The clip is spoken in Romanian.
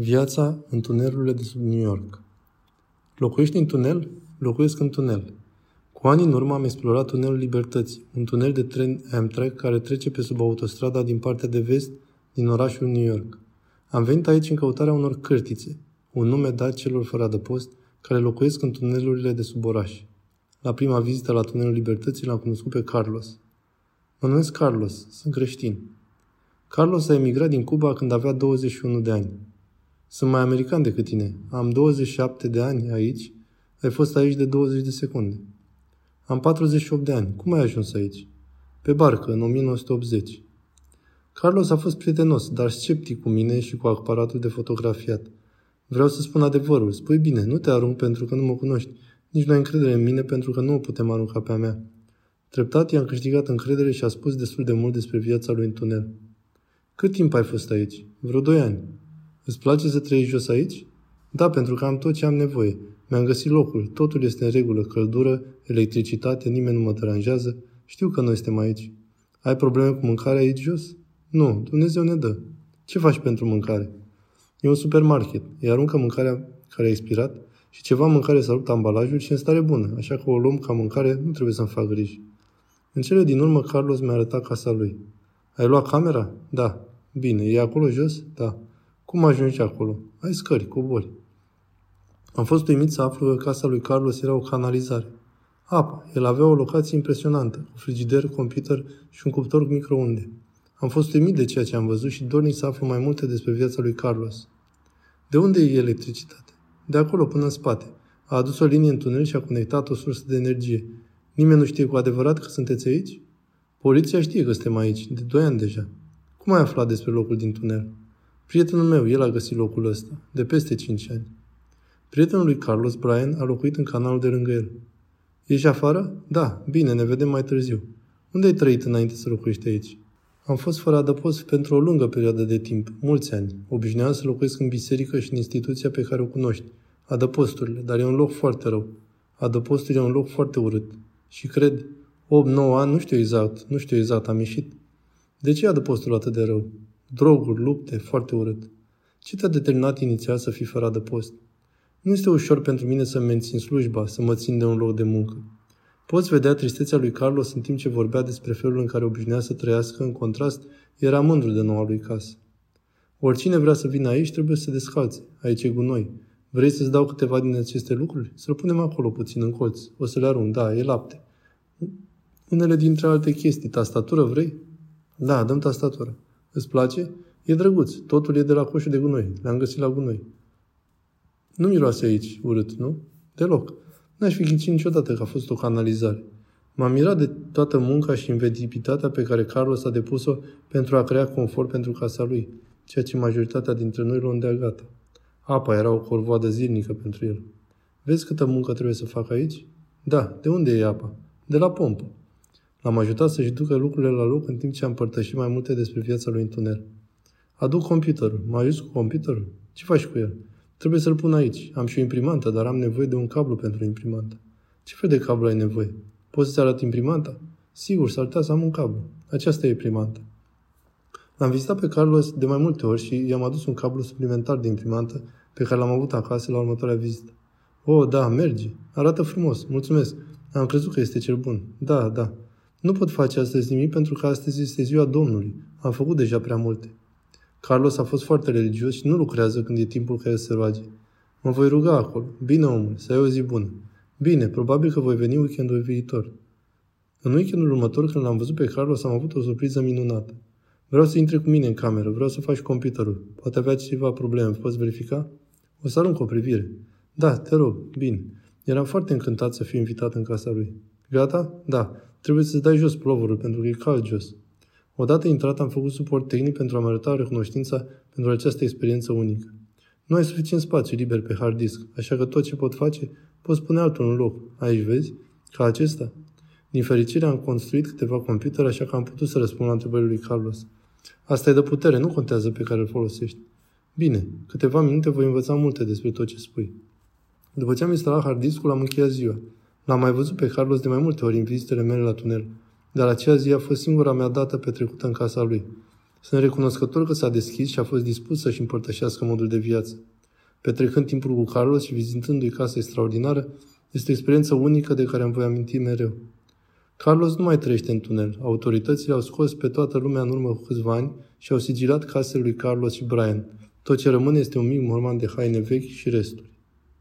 Viața în tunelurile de sub New York. Locuiești în tunel? Locuiesc în tunel. Cu ani în urmă am explorat tunelul Libertății, un tunel de tren Amtrak care trece pe sub autostrada din partea de vest din orașul New York. Am venit aici în căutarea unor cârtițe, un nume dat celor fără adăpost care locuiesc în tunelurile de sub oraș. La prima vizită la tunelul Libertății l-am cunoscut pe Carlos. Mă numesc Carlos, sunt creștin. Carlos a emigrat din Cuba când avea 21 de ani. Sunt mai american decât tine. Am 27 de ani aici. Ai fost aici de 20 de secunde. Am 48 de ani. Cum ai ajuns aici? Pe barcă, în 1980. Carlos a fost prietenos, dar sceptic cu mine și cu aparatul de fotografiat. Vreau să spun adevărul. Spui bine, nu te arunc pentru că nu mă cunoști. Nici nu ai încredere în mine pentru că nu o putem arunca pe a mea. Treptat i-am câștigat încredere și a spus destul de mult despre viața lui în tunel. Cât timp ai fost aici? Vreo doi ani. Îți place să trăiești jos aici? Da, pentru că am tot ce am nevoie. Mi-am găsit locul, totul este în regulă, căldură, electricitate, nimeni nu mă deranjează. Știu că noi suntem aici. Ai probleme cu mâncarea aici jos? Nu, Dumnezeu ne dă. Ce faci pentru mâncare? E un supermarket. Îi aruncă mâncarea care a expirat și ceva mâncare s-a rupt ambalajul și în stare bună, așa că o luăm ca mâncare, nu trebuie să-mi fac griji. În cele din urmă, Carlos mi-a arătat casa lui. Ai luat camera? Da. Bine, e acolo jos? Da. Cum ajungi acolo? Ai scări, cobori. Am fost uimit să aflu că casa lui Carlos era o canalizare. Apa. El avea o locație impresionantă, cu frigider, computer și un cuptor cu microunde. Am fost uimit de ceea ce am văzut și dornic să aflu mai multe despre viața lui Carlos. De unde e electricitate? De acolo până în spate. A adus o linie în tunel și a conectat o sursă de energie. Nimeni nu știe cu adevărat că sunteți aici? Poliția știe că suntem aici, de doi ani deja. Cum ai aflat despre locul din tunel? Prietenul meu, el a găsit locul ăsta, de peste 5 ani. Prietenul lui Carlos, Brian, a locuit în canalul de lângă el. Ești afară? Da, bine, ne vedem mai târziu. Unde ai trăit înainte să locuiești aici? Am fost fără adăpost pentru o lungă perioadă de timp, mulți ani. Obișnuiam să locuiesc în biserică și în instituția pe care o cunoști, adăposturile, dar e un loc foarte rău. Adăpostul e un loc foarte urât. Și cred, 8-9 ani, nu știu exact, nu știu exact, am ieșit. De ce e adăpostul atât de rău? Droguri, lupte, foarte urât. Ce te-a determinat inițial să fii fără adăpost? Nu este ușor pentru mine să mențin slujba, să mă țin de un loc de muncă. Poți vedea tristețea lui Carlos în timp ce vorbea despre felul în care obișnuia să trăiască, în contrast, era mândru de noua lui casă. Oricine vrea să vină aici trebuie să se descalțe. Aici e gunoi. Vrei să-ți dau câteva din aceste lucruri? Să-l punem acolo puțin în colț. O să le arunc. Da, e lapte. Unele dintre alte chestii. Tastatură vrei? Da, dăm tastatură. Îți place? E drăguț. Totul e de la coșul de gunoi. Le-am găsit la gunoi. Nu miroase aici urât, nu? Deloc. N-aș fi ghicit niciodată că a fost o canalizare. M-am mirat de toată munca și inventivitatea pe care Carlos a depus-o pentru a crea confort pentru casa lui, ceea ce majoritatea dintre noi luăm de gata. Apa era o corvoadă zilnică pentru el. Vezi câtă muncă trebuie să fac aici? Da, de unde e apa? De la pompă. L-am ajutat să-și ducă lucrurile la loc în timp ce am părtășit mai multe despre viața lui în tunel. Aduc computerul. Mă ajut cu computerul? Ce faci cu el? Trebuie să-l pun aici. Am și o imprimantă, dar am nevoie de un cablu pentru imprimantă. Ce fel de cablu ai nevoie? Poți să-ți arăt imprimanta? Sigur, s-ar putea să am un cablu. Aceasta e imprimanta. L-am vizitat pe Carlos de mai multe ori și i-am adus un cablu suplimentar de imprimantă pe care l-am avut acasă la următoarea vizită. Oh, da, merge. Arată frumos. Mulțumesc. Am crezut că este cel bun. Da, da. Nu pot face astăzi nimic pentru că astăzi este ziua Domnului. Am făcut deja prea multe. Carlos a fost foarte religios și nu lucrează când e timpul care se roage. Mă voi ruga acolo. Bine, omul, să ai o zi bună. Bine, probabil că voi veni weekendul viitor. În weekendul următor, când l-am văzut pe Carlos, am avut o surpriză minunată. Vreau să intre cu mine în cameră, vreau să faci computerul. Poate avea ceva probleme, poți verifica? O să arunc o privire. Da, te rog, bine. Eram foarte încântat să fiu invitat în casa lui. Gata? Da. Trebuie să-ți dai jos plovorul, pentru că e cald jos. Odată intrat, am făcut suport tehnic pentru a-mi arăta recunoștința pentru această experiență unică. Nu ai suficient spațiu liber pe hard disk, așa că tot ce pot face, pot pune altul în loc. Aici vezi? Ca acesta. Din fericire am construit câteva computere, așa că am putut să răspund la întrebările lui Carlos. Asta e de putere, nu contează pe care îl folosești. Bine, câteva minute voi învăța multe despre tot ce spui. După ce am instalat hard disk-ul, am încheiat ziua. L-am mai văzut pe Carlos de mai multe ori în vizitele mele la tunel, dar aceea zi a fost singura mea dată petrecută în casa lui. Sunt recunoscător că s-a deschis și a fost dispus să-și împărtășească modul de viață. Petrecând timpul cu Carlos și vizitându-i casa extraordinară, este o experiență unică de care îmi voi aminti mereu. Carlos nu mai trăiește în tunel. Autoritățile au scos pe toată lumea în urmă cu câțiva ani și au sigilat casele lui Carlos și Brian. Tot ce rămâne este un mic morman de haine vechi și resturi.